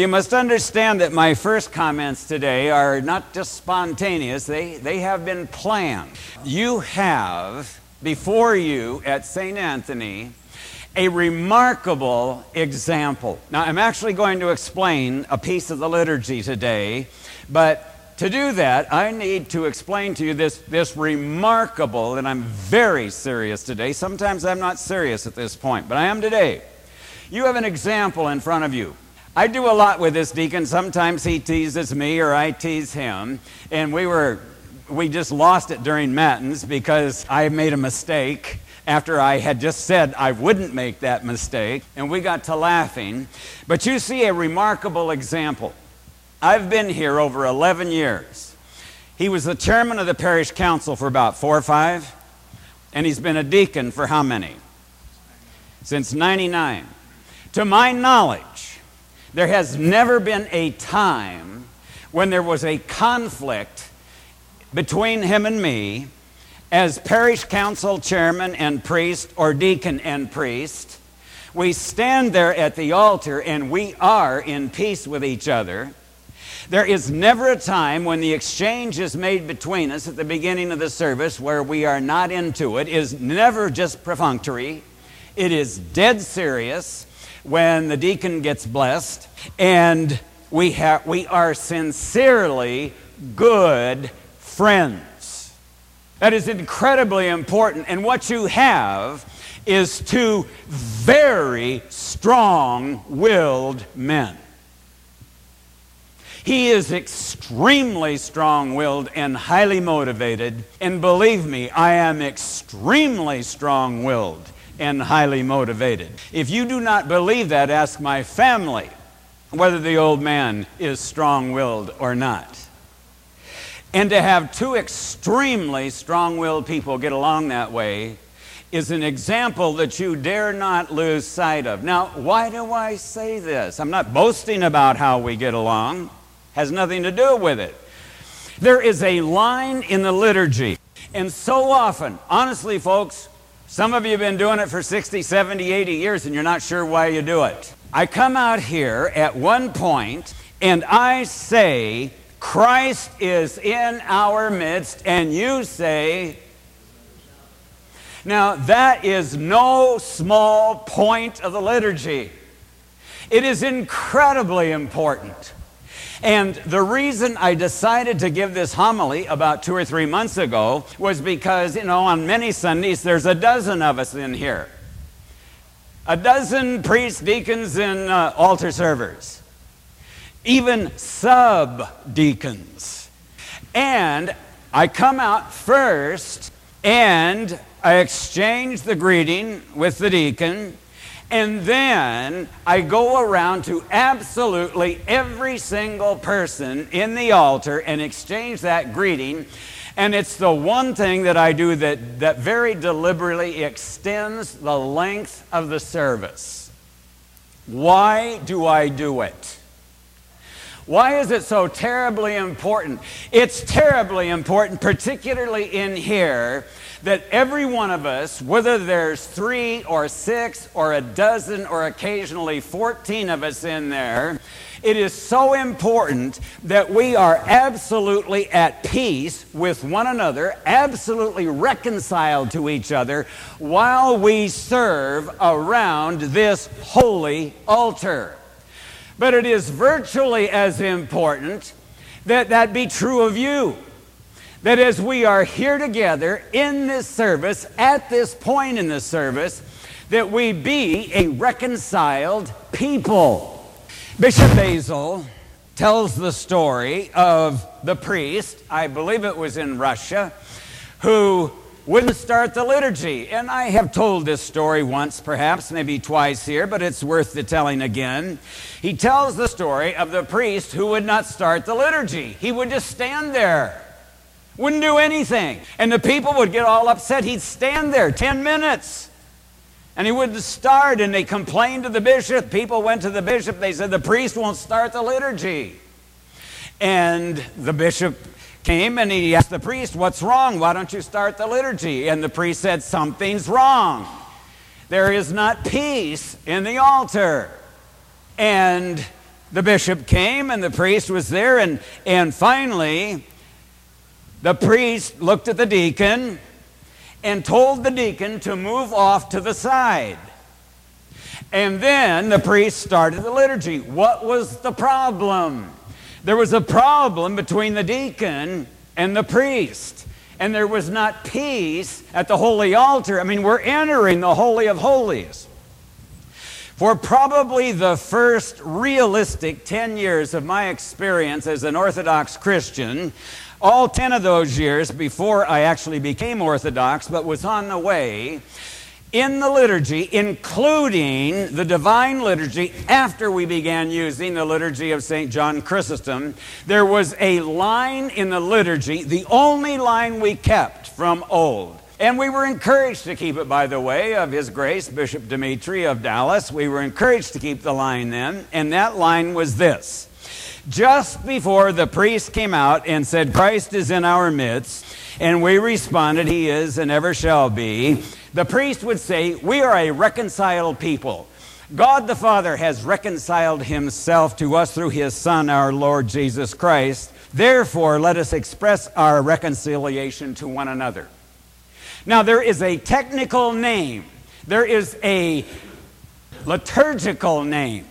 You must understand that my first comments today are not just spontaneous, they, they have been planned. You have before you at St. Anthony a remarkable example. Now, I'm actually going to explain a piece of the liturgy today, but to do that, I need to explain to you this, this remarkable, and I'm very serious today. Sometimes I'm not serious at this point, but I am today. You have an example in front of you. I do a lot with this deacon. Sometimes he teases me or I tease him. And we were, we just lost it during Matins because I made a mistake after I had just said I wouldn't make that mistake, and we got to laughing. But you see a remarkable example. I've been here over 11 years. He was the chairman of the parish council for about four or five, and he's been a deacon for how many? Since 99. To my knowledge, there has never been a time when there was a conflict between him and me as parish council chairman and priest or deacon and priest, we stand there at the altar and we are in peace with each other. There is never a time when the exchange is made between us at the beginning of the service where we are not into it. It is never just perfunctory. It is dead serious when the deacon gets blessed and we, ha- we are sincerely good friends. That is incredibly important. And what you have is two very strong willed men. He is extremely strong willed and highly motivated. And believe me, I am extremely strong willed and highly motivated. If you do not believe that, ask my family whether the old man is strong willed or not. And to have two extremely strong willed people get along that way is an example that you dare not lose sight of. Now, why do I say this? I'm not boasting about how we get along, has nothing to do with it. There is a line in the liturgy, and so often, honestly, folks, some of you have been doing it for 60, 70, 80 years, and you're not sure why you do it. I come out here at one point and I say, Christ is in our midst, and you say, now that is no small point of the liturgy. It is incredibly important. And the reason I decided to give this homily about two or three months ago was because, you know, on many Sundays there's a dozen of us in here. A dozen priests, deacons, and uh, altar servers even sub deacons. And I come out first and I exchange the greeting with the deacon. And then I go around to absolutely every single person in the altar and exchange that greeting. And it's the one thing that I do that, that very deliberately extends the length of the service. Why do I do it? Why is it so terribly important? It's terribly important, particularly in here, that every one of us, whether there's three or six or a dozen or occasionally 14 of us in there, it is so important that we are absolutely at peace with one another, absolutely reconciled to each other while we serve around this holy altar. But it is virtually as important that that be true of you. That as we are here together in this service, at this point in the service, that we be a reconciled people. Bishop Basil tells the story of the priest, I believe it was in Russia, who wouldn't start the liturgy. And I have told this story once, perhaps, maybe twice here, but it's worth the telling again. He tells the story of the priest who would not start the liturgy. He would just stand there, wouldn't do anything. And the people would get all upset. He'd stand there 10 minutes. And he wouldn't start, and they complained to the bishop. People went to the bishop. They said, The priest won't start the liturgy. And the bishop came and he asked the priest, What's wrong? Why don't you start the liturgy? And the priest said, Something's wrong. There is not peace in the altar. And the bishop came and the priest was there, and, and finally, the priest looked at the deacon and told the deacon to move off to the side. And then the priest started the liturgy. What was the problem? There was a problem between the deacon and the priest. And there was not peace at the holy altar. I mean, we're entering the Holy of Holies. For probably the first realistic 10 years of my experience as an Orthodox Christian, all 10 of those years before I actually became Orthodox, but was on the way, in the liturgy, including the Divine Liturgy, after we began using the liturgy of St. John Chrysostom, there was a line in the liturgy, the only line we kept from old and we were encouraged to keep it, by the way, of His Grace, Bishop Dimitri of Dallas. We were encouraged to keep the line then, and that line was this. Just before the priest came out and said, Christ is in our midst, and we responded, He is and ever shall be, the priest would say, We are a reconciled people. God the Father has reconciled Himself to us through His Son, our Lord Jesus Christ. Therefore, let us express our reconciliation to one another. Now, there is a technical name, there is a liturgical name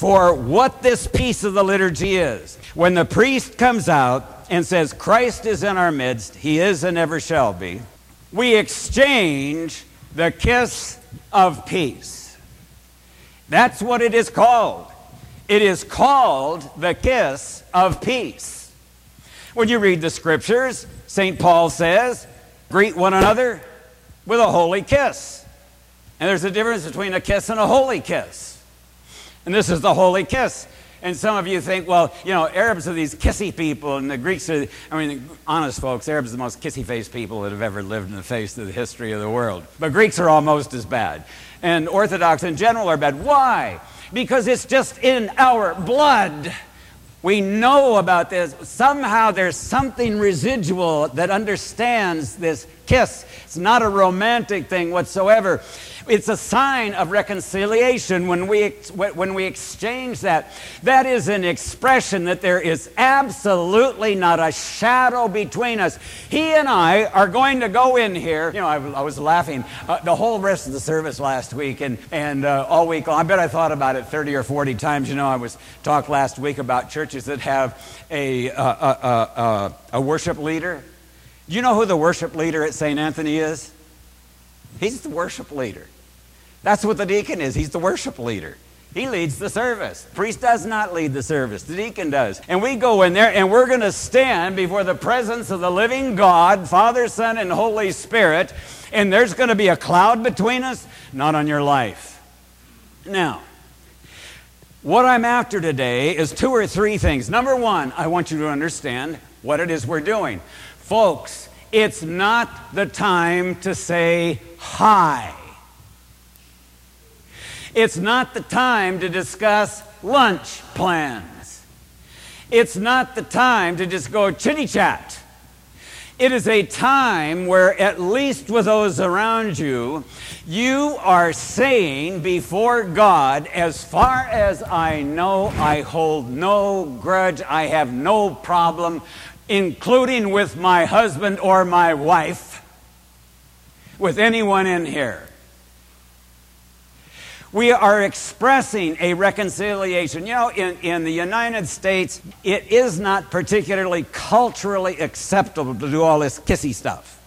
for what this piece of the liturgy is. When the priest comes out and says, Christ is in our midst, he is and ever shall be, we exchange the kiss of peace. That's what it is called. It is called the kiss of peace. When you read the scriptures, St. Paul says, greet one another with a holy kiss. And there's a difference between a kiss and a holy kiss. And this is the holy kiss. And some of you think, well, you know, Arabs are these kissy people, and the Greeks are, I mean, honest folks, Arabs are the most kissy faced people that have ever lived in the face of the history of the world. But Greeks are almost as bad. And Orthodox in general are bad. Why? Because it's just in our blood. We know about this. Somehow there's something residual that understands this kiss. It's not a romantic thing whatsoever. It's a sign of reconciliation when we, when we exchange that. That is an expression that there is absolutely not a shadow between us. He and I are going to go in here. You know, I, I was laughing uh, the whole rest of the service last week and, and uh, all week long. I bet I thought about it 30 or 40 times. You know, I was talked last week about churches that have a, uh, a, a worship leader. You know who the worship leader at St. Anthony is? He's the worship leader. That's what the deacon is. He's the worship leader. He leads the service. Priest does not lead the service. The deacon does. And we go in there and we're going to stand before the presence of the living God, Father, Son, and Holy Spirit. And there's going to be a cloud between us, not on your life. Now, what I'm after today is two or three things. Number one, I want you to understand what it is we're doing. Folks, it's not the time to say hi. It's not the time to discuss lunch plans. It's not the time to just go chitty chat. It is a time where, at least with those around you, you are saying before God, as far as I know, I hold no grudge, I have no problem, including with my husband or my wife, with anyone in here we are expressing a reconciliation. You know, in, in the United States, it is not particularly culturally acceptable to do all this kissy stuff.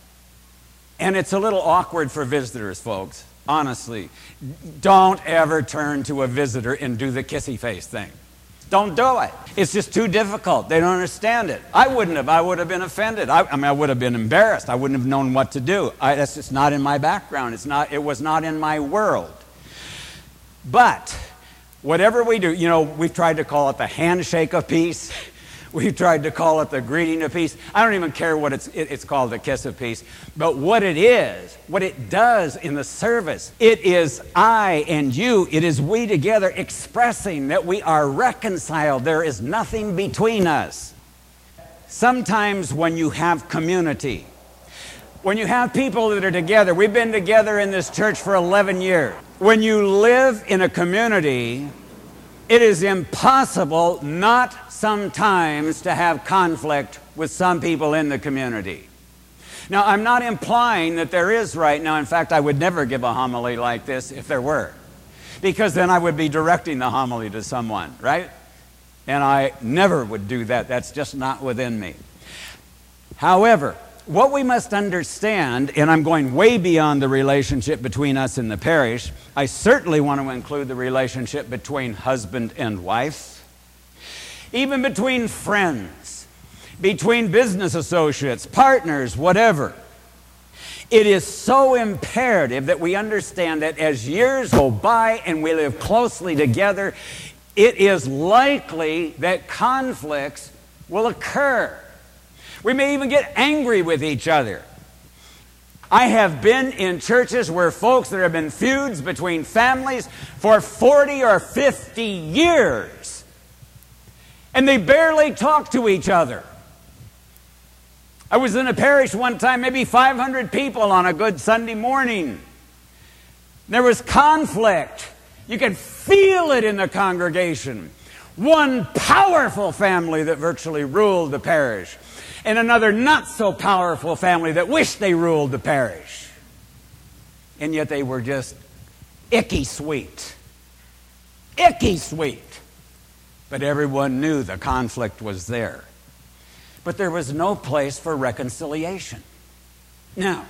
And it's a little awkward for visitors, folks, honestly. Don't ever turn to a visitor and do the kissy face thing. Don't do it. It's just too difficult. They don't understand it. I wouldn't have. I would have been offended. I, I mean, I would have been embarrassed. I wouldn't have known what to do. I, that's just not in my background. It's not, it was not in my world. But whatever we do, you know, we've tried to call it the handshake of peace. We've tried to call it the greeting of peace. I don't even care what it's, it's called, the kiss of peace. But what it is, what it does in the service, it is I and you, it is we together expressing that we are reconciled. There is nothing between us. Sometimes when you have community, when you have people that are together, we've been together in this church for 11 years. When you live in a community, it is impossible not sometimes to have conflict with some people in the community. Now, I'm not implying that there is right now. In fact, I would never give a homily like this if there were, because then I would be directing the homily to someone, right? And I never would do that. That's just not within me. However, what we must understand, and I'm going way beyond the relationship between us and the parish, I certainly want to include the relationship between husband and wife, even between friends, between business associates, partners, whatever. It is so imperative that we understand that as years go by and we live closely together, it is likely that conflicts will occur. We may even get angry with each other. I have been in churches where folks, there have been feuds between families for 40 or 50 years, and they barely talk to each other. I was in a parish one time, maybe 500 people on a good Sunday morning. There was conflict. You could feel it in the congregation. One powerful family that virtually ruled the parish and another not so powerful family that wished they ruled the parish. And yet they were just icky sweet. Icky sweet. But everyone knew the conflict was there. But there was no place for reconciliation. Now,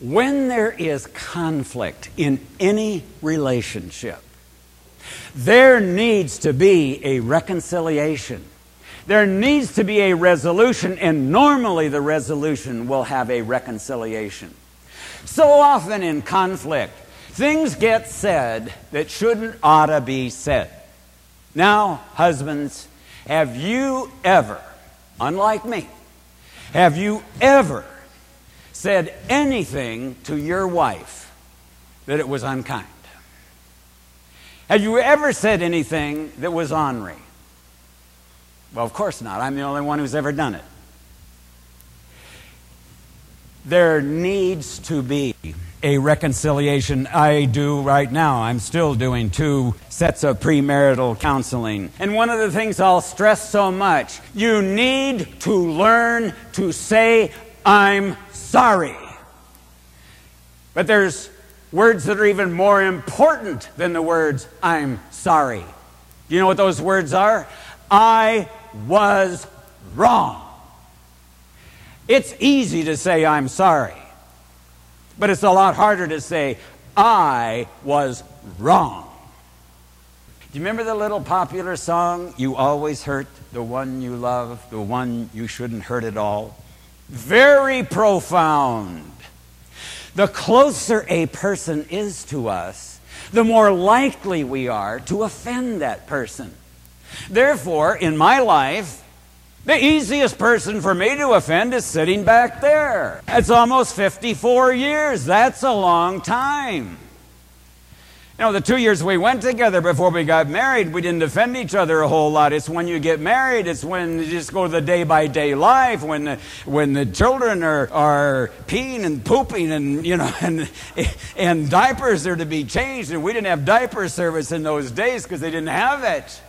when there is conflict in any relationship, there needs to be a reconciliation there needs to be a resolution, and normally the resolution will have a reconciliation. So often in conflict, things get said that shouldn't ought to be said. Now, husbands, have you ever, unlike me, have you ever said anything to your wife that it was unkind? Have you ever said anything that was ornery? Well, of course not. I'm the only one who's ever done it. There needs to be a reconciliation. I do right now. I'm still doing two sets of premarital counseling. And one of the things I'll stress so much you need to learn to say, I'm sorry. But there's words that are even more important than the words, I'm sorry. Do you know what those words are? I was wrong. It's easy to say, I'm sorry, but it's a lot harder to say, I was wrong. Do you remember the little popular song, You Always Hurt the One You Love, the One You Shouldn't Hurt at All? Very profound. The closer a person is to us, the more likely we are to offend that person. Therefore, in my life, the easiest person for me to offend is sitting back there. It's almost 54 years. That's a long time. You know, the two years we went together before we got married, we didn't offend each other a whole lot. It's when you get married, it's when you just go to the day by day life, when the, when the children are, are peeing and pooping and, you know, and, and diapers are to be changed. And we didn't have diaper service in those days because they didn't have it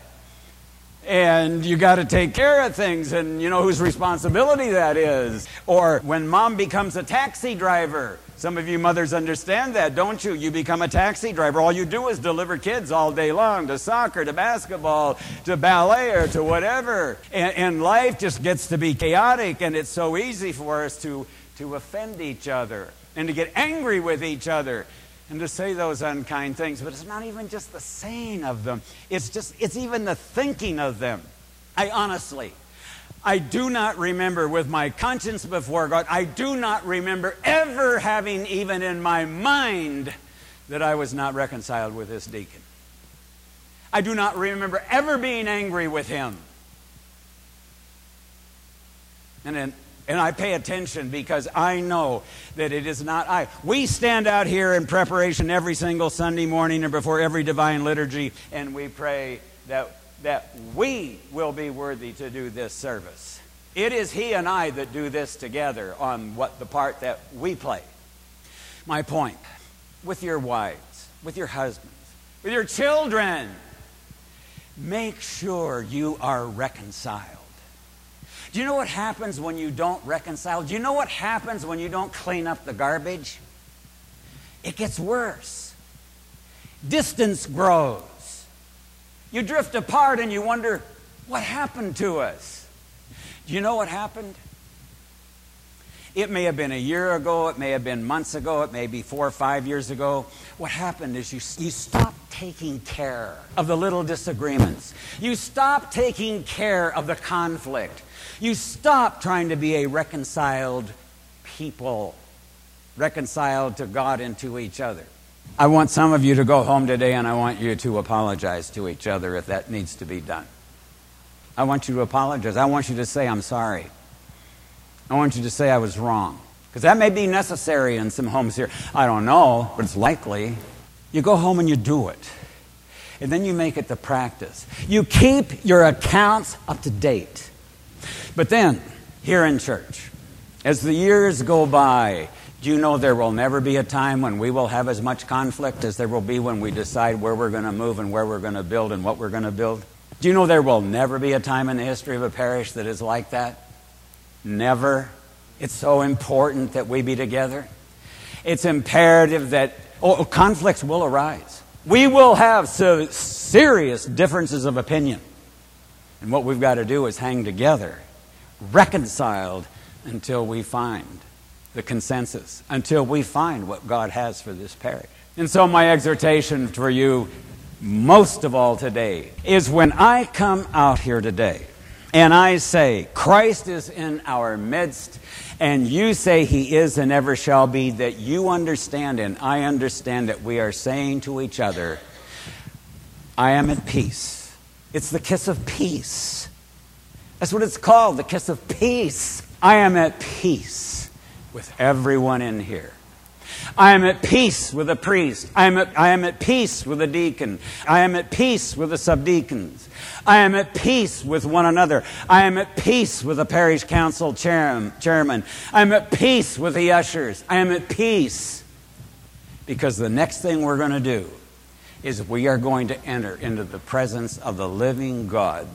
and you got to take care of things and you know whose responsibility that is or when mom becomes a taxi driver some of you mothers understand that don't you you become a taxi driver all you do is deliver kids all day long to soccer to basketball to ballet or to whatever and, and life just gets to be chaotic and it's so easy for us to to offend each other and to get angry with each other and to say those unkind things. But it's not even just the saying of them, it's just, it's even the thinking of them. I honestly, I do not remember with my conscience before God, I do not remember ever having even in my mind that I was not reconciled with this deacon. I do not remember ever being angry with him. And and I pay attention because I know that it is not I. We stand out here in preparation every single Sunday morning and before every divine liturgy, and we pray that, that we will be worthy to do this service. It is He and I that do this together on what the part that we play. My point with your wives, with your husbands, with your children, make sure you are reconciled. Do you know what happens when you don't reconcile? Do you know what happens when you don't clean up the garbage? It gets worse. Distance grows. You drift apart and you wonder, what happened to us? Do you know what happened? It may have been a year ago, it may have been months ago, it may be four or five years ago. What happened is you, you stopped taking care of the little disagreements. You stopped taking care of the conflict. You stopped trying to be a reconciled people, reconciled to God and to each other. I want some of you to go home today and I want you to apologize to each other if that needs to be done. I want you to apologize. I want you to say, I'm sorry. I want you to say I was wrong. Because that may be necessary in some homes here. I don't know, but it's likely. You go home and you do it. And then you make it the practice. You keep your accounts up to date. But then, here in church, as the years go by, do you know there will never be a time when we will have as much conflict as there will be when we decide where we're going to move and where we're going to build and what we're going to build? Do you know there will never be a time in the history of a parish that is like that? Never. It's so important that we be together. It's imperative that oh, oh conflicts will arise. We will have so serious differences of opinion. And what we've got to do is hang together, reconciled until we find the consensus, until we find what God has for this parish. And so, my exhortation for you, most of all today, is when I come out here today, and I say, Christ is in our midst, and you say he is and ever shall be, that you understand and I understand that we are saying to each other, I am at peace. It's the kiss of peace. That's what it's called, the kiss of peace. I am at peace with everyone in here. I am at peace with a priest. I am at, I am at peace with a deacon. I am at peace with the subdeacons. I am at peace with one another. I am at peace with the parish council chairman. I am at peace with the ushers. I am at peace because the next thing we're going to do is we are going to enter into the presence of the living God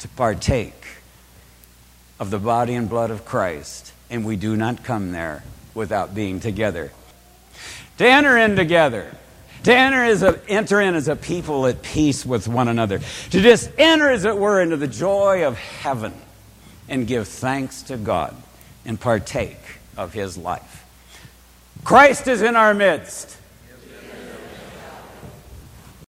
to partake of the body and blood of Christ. And we do not come there without being together. To enter in together. To enter, as a, enter in as a people at peace with one another. To just enter, as it were, into the joy of heaven and give thanks to God and partake of his life. Christ is in our midst.